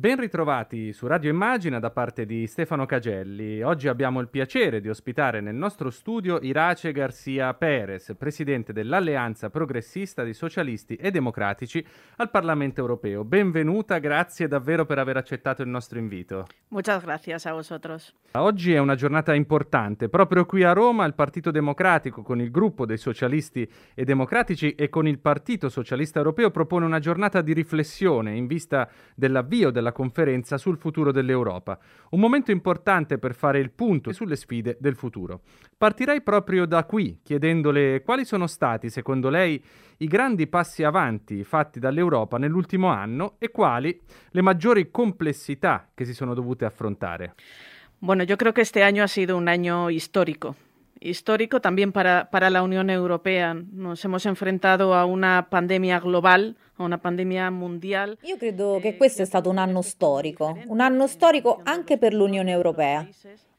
Ben ritrovati su Radio Immagina da parte di Stefano Cagelli. Oggi abbiamo il piacere di ospitare nel nostro studio Irace Garcia Perez, presidente dell'Alleanza Progressista di Socialisti e Democratici al Parlamento Europeo. Benvenuta, grazie davvero per aver accettato il nostro invito. Muchas gracias a vosotros. Oggi è una giornata importante. Proprio qui a Roma il Partito Democratico con il gruppo dei Socialisti e Democratici e con il Partito Socialista Europeo propone una giornata di riflessione in vista dell'avvio della conferenza sul futuro dell'Europa. Un momento importante per fare il punto sulle sfide del futuro. Partirei proprio da qui, chiedendole quali sono stati, secondo lei, i grandi passi avanti fatti dall'Europa nell'ultimo anno e quali le maggiori complessità che si sono dovute affrontare. Bueno, yo creo que este año ha sido un año histórico. Histórico también para, para la Unión Europea. Nos hemos enfrentado a una pandemia global, a una pandemia mondiale. Io credo che questo è stato un anno storico, un anno storico anche per l'Unione Europea.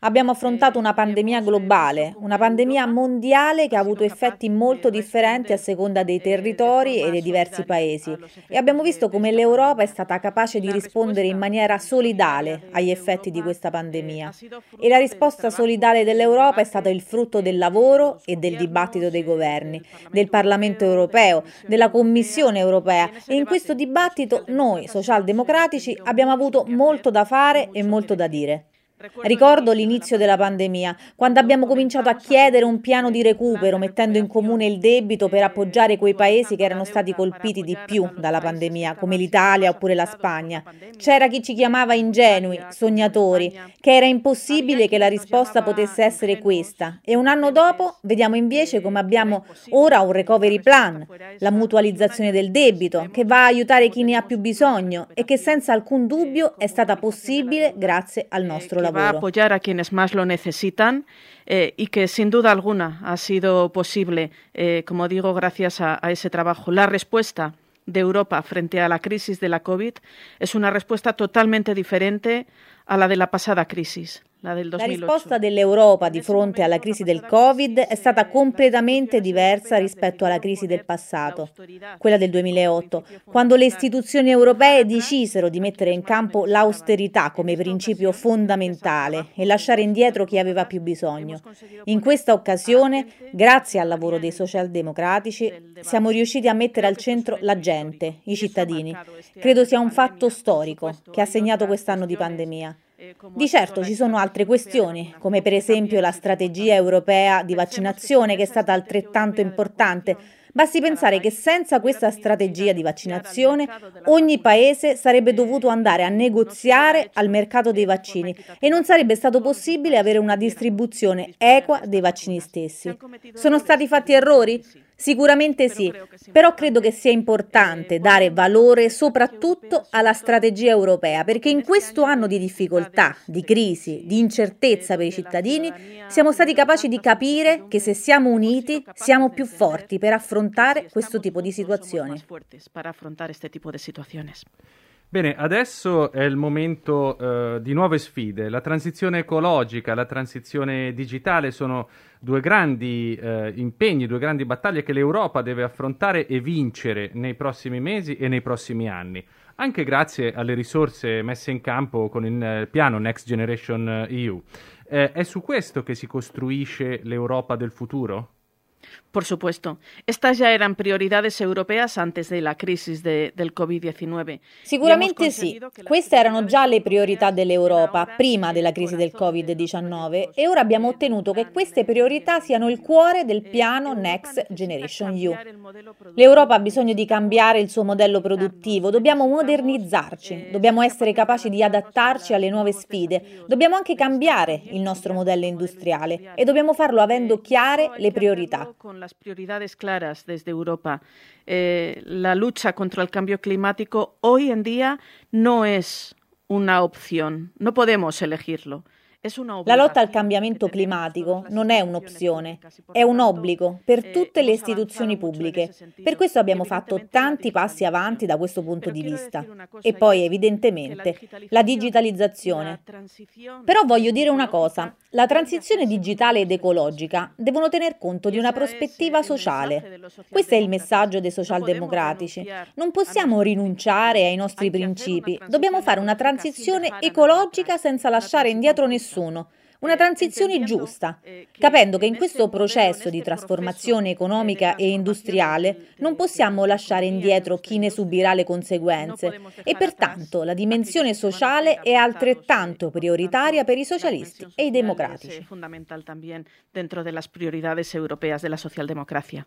Abbiamo affrontato una pandemia globale, una pandemia mondiale che ha avuto effetti molto differenti a seconda dei territori e dei diversi paesi e abbiamo visto come l'Europa è stata capace di rispondere in maniera solidale agli effetti di questa pandemia. E la risposta solidale dell'Europa è stata il frutto del lavoro e del dibattito dei governi, del Parlamento europeo, della Commissione europea e in questo dibattito noi socialdemocratici abbiamo avuto molto da fare e molto da dire. Ricordo l'inizio della pandemia, quando abbiamo cominciato a chiedere un piano di recupero, mettendo in comune il debito per appoggiare quei paesi che erano stati colpiti di più dalla pandemia, come l'Italia oppure la Spagna. C'era chi ci chiamava ingenui, sognatori, che era impossibile che la risposta potesse essere questa. E un anno dopo vediamo invece come abbiamo ora un recovery plan, la mutualizzazione del debito, che va a aiutare chi ne ha più bisogno e che senza alcun dubbio è stata possibile grazie al nostro lavoro. Va a apoyar a quienes más lo necesitan eh, y que sin duda alguna ha sido posible, eh, como digo, gracias a, a ese trabajo. La respuesta de Europa frente a la crisis de la COVID es una respuesta totalmente diferente a la de la pasada crisis. La, la risposta dell'Europa di fronte alla crisi del Covid è stata completamente diversa rispetto alla crisi del passato, quella del 2008, quando le istituzioni europee decisero di mettere in campo l'austerità come principio fondamentale e lasciare indietro chi aveva più bisogno. In questa occasione, grazie al lavoro dei socialdemocratici, siamo riusciti a mettere al centro la gente, i cittadini. Credo sia un fatto storico che ha segnato quest'anno di pandemia. Di certo ci sono altre questioni, come per esempio la strategia europea di vaccinazione che è stata altrettanto importante. Basti pensare che senza questa strategia di vaccinazione ogni paese sarebbe dovuto andare a negoziare al mercato dei vaccini e non sarebbe stato possibile avere una distribuzione equa dei vaccini stessi. Sono stati fatti errori? Sicuramente sì, però credo che sia importante dare valore soprattutto alla strategia europea, perché in questo anno di difficoltà, di crisi, di incertezza per i cittadini, siamo stati capaci di capire che se siamo uniti siamo più forti per affrontare questo tipo di situazioni. Bene, adesso è il momento uh, di nuove sfide. La transizione ecologica, la transizione digitale sono due grandi uh, impegni, due grandi battaglie che l'Europa deve affrontare e vincere nei prossimi mesi e nei prossimi anni, anche grazie alle risorse messe in campo con il uh, piano Next Generation EU. Eh, è su questo che si costruisce l'Europa del futuro? Por supuesto. Estas ya eran prioridades europeas antes de la crisis de, del Covid-19. Sicuramente sì. Queste erano già le priorità dell'Europa prima della crisi del Covid-19 e ora abbiamo ottenuto che queste priorità siano il cuore del piano Next Generation EU. L'Europa ha bisogno di cambiare il suo modello produttivo, dobbiamo modernizzarci, dobbiamo essere capaci di adattarci alle nuove sfide, dobbiamo anche cambiare il nostro modello industriale e dobbiamo farlo avendo chiare le priorità las prioridades claras desde Europa. Eh, la lucha contra el cambio climático hoy en día no es una opción, no podemos elegirlo. La lotta al cambiamento climatico non è un'opzione, è un obbligo per tutte le istituzioni pubbliche. Per questo abbiamo fatto tanti passi avanti da questo punto di vista. E poi, evidentemente, la digitalizzazione. Però voglio dire una cosa, la transizione digitale ed ecologica devono tener conto di una prospettiva sociale. Questo è il messaggio dei socialdemocratici. Non possiamo rinunciare ai nostri principi, dobbiamo fare una transizione ecologica senza lasciare indietro nessuno nessuno. Una transizione giusta, capendo che in questo processo di trasformazione economica e industriale non possiamo lasciare indietro chi ne subirà le conseguenze e pertanto la dimensione sociale è altrettanto prioritaria per i socialisti e i democratici. Fondamentale también dentro delle priorità europee della socialdemocrazia.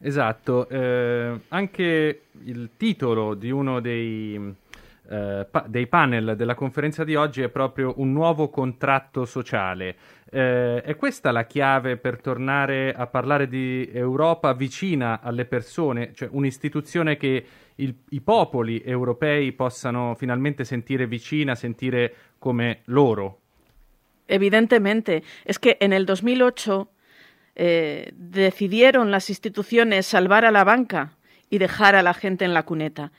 Esatto, eh, anche il titolo di uno dei eh, pa- dei panel della conferenza di oggi è proprio un nuovo contratto sociale. Eh, è questa la chiave per tornare a parlare di Europa vicina alle persone, cioè un'istituzione che il, i popoli europei possano finalmente sentire vicina, sentire come loro? Evidentemente, es que en el 2008 eh, decidieron las instituciones salvar a la banca y dejar a la gente en la cuneta.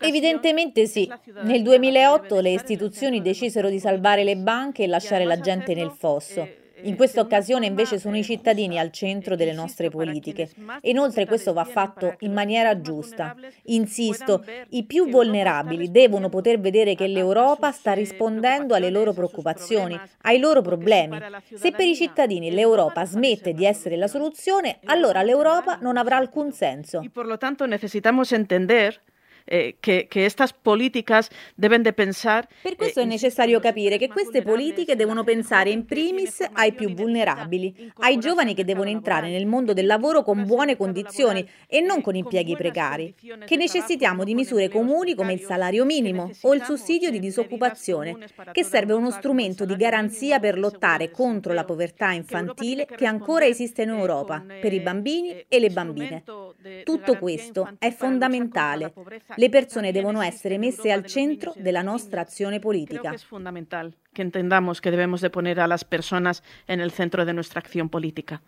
Evidentemente sì. Nel 2008 le istituzioni decisero di salvare le banche e lasciare la gente nel fosso. In questa occasione invece sono i cittadini al centro delle nostre politiche. Inoltre questo va fatto in maniera giusta. Insisto, i più vulnerabili devono poter vedere che l'Europa sta rispondendo alle loro preoccupazioni, ai loro problemi. Se per i cittadini l'Europa smette di essere la soluzione, allora l'Europa non avrà alcun senso. E por lo tanto necesitamos entender eh, che, che estas políticas deben de pensar... Per questo eh, è necessario capire che queste politiche devono pensare in primis ai più vulnerabili, ai giovani che devono entrare nel mondo del lavoro con buone condizioni e non con impieghi precari, che necessitiamo di misure comuni come il salario minimo o il sussidio di disoccupazione, che serve uno strumento di garanzia per lottare contro la povertà infantile che ancora esiste in Europa, per i bambini e le bambine. Tutto questo è fondamentale le persone devono essere messe al centro della nostra azione politica. Che entendiamo che dobbiamo de poner a las personas en el centro de nuestra acción política.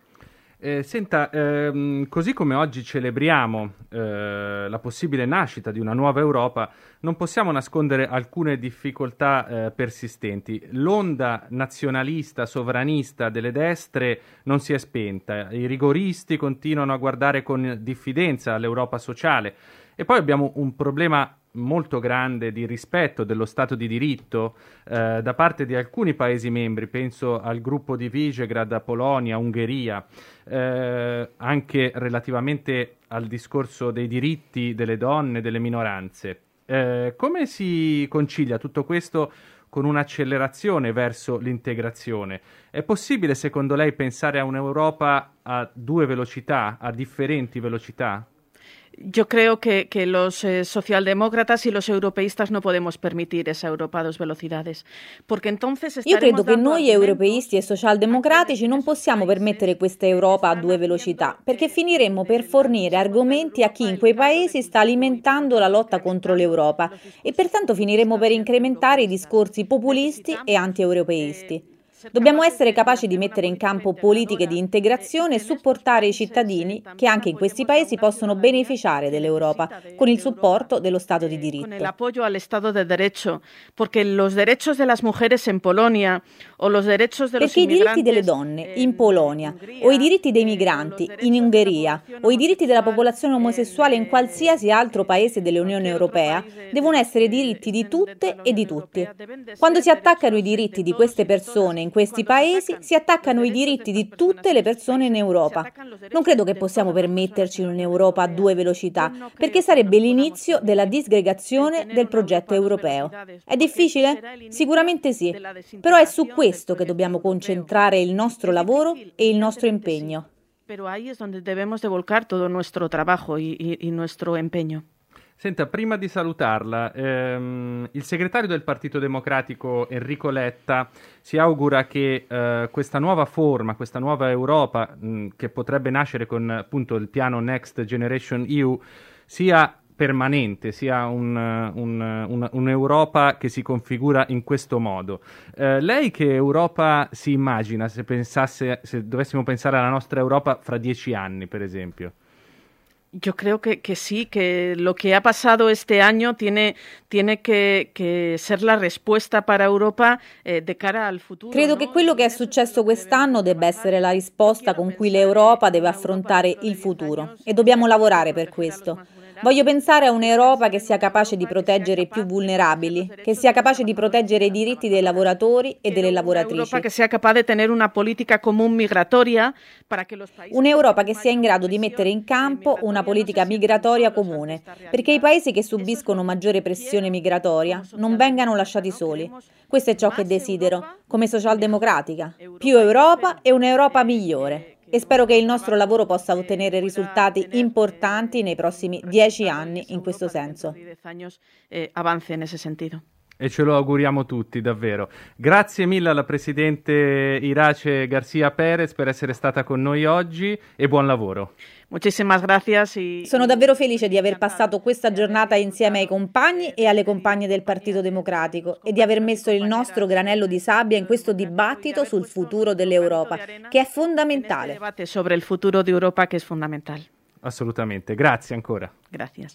Eh, senta, ehm, così come oggi celebriamo eh, la possibile nascita di una nuova Europa, non possiamo nascondere alcune difficoltà eh, persistenti. L'onda nazionalista, sovranista delle destre non si è spenta, i rigoristi continuano a guardare con diffidenza all'Europa sociale. E poi abbiamo un problema molto grande di rispetto dello Stato di diritto eh, da parte di alcuni Paesi membri, penso al gruppo di Visegrad, Polonia, Ungheria, eh, anche relativamente al discorso dei diritti delle donne, delle minoranze. Eh, come si concilia tutto questo con un'accelerazione verso l'integrazione? È possibile, secondo lei, pensare a un'Europa a due velocità, a differenti velocità? Yo creo que, que los eh, socialdemócratas y los europeístas no podemos permitir esa Europa a dos velocidades, porque entonces Io credo che noi europeisti e socialdemocratici non possiamo permettere questa Europa a due velocità, perché finiremmo per fornire argomenti a chi in quei paesi sta alimentando la lotta contro l'Europa e pertanto finiremmo per incrementare i discorsi populisti e anti-europeisti. Dobbiamo essere capaci di mettere in campo politiche di integrazione e supportare i cittadini che anche in questi paesi possono beneficiare dell'Europa con il supporto dello Stato di diritto. Con l'appoggio allo Stato di diritto, perché los derechos de las mujeres en Polonia o los derechos de los Perché i diritti delle donne in Polonia o i diritti dei migranti in Ungheria o i diritti della popolazione omosessuale in qualsiasi altro paese dell'Unione Europea devono essere diritti di tutte e di tutti. Quando si attaccano i diritti di queste persone in in questi paesi si attaccano i diritti di tutte le persone in Europa. Non credo che possiamo permetterci un'Europa a due velocità, perché sarebbe l'inizio della disgregazione del progetto europeo. È difficile? Sicuramente sì, però è su questo che dobbiamo concentrare il nostro lavoro e il nostro impegno. Pero ahí es donde debemos de volcar todo nuestro trabajo y, y, y nuestro empeño. Senta, prima di salutarla, ehm, il segretario del Partito Democratico Enrico Letta si augura che eh, questa nuova forma, questa nuova Europa mh, che potrebbe nascere con appunto il piano Next Generation EU sia permanente, sia un, un, un, un'Europa che si configura in questo modo. Eh, lei che Europa si immagina se, pensasse, se dovessimo pensare alla nostra Europa fra dieci anni, per esempio? Yo creo que, que, sí, que lo que ha pasado este año tiene, tiene que, que ser la risposta para Europa eh, de cara al futuro. Credo che quello che è successo quest'anno debba essere la risposta con cui l'Europa deve affrontare il futuro e dobbiamo lavorare per questo. Voglio pensare a un'Europa che sia capace di proteggere i più vulnerabili, che sia capace di proteggere i diritti dei lavoratori e delle lavoratrici. Un'Europa che sia capace di tenere una politica comune migratoria Un'Europa che sia in grado di mettere in campo una politica migratoria comune, perché i paesi che subiscono maggiore pressione migratoria non vengano lasciati soli. Questo è ciò che desidero, come socialdemocratica. Più Europa e un'Europa migliore e spero che il nostro lavoro possa ottenere risultati importanti nei prossimi dieci anni in questo senso. E ce lo auguriamo tutti, davvero. Grazie mille alla Presidente Irace Garcia Perez per essere stata con noi oggi e buon lavoro. Muchísimas gracias y... Sono davvero felice di aver passato questa giornata insieme ai compagni e alle compagne del Partito Democratico e di aver messo il nostro granello di sabbia in questo dibattito sul futuro dell'Europa, che è fondamentale. Sobre il futuro d'Europa che è fondamentale. Assolutamente. Grazie ancora. Grazie.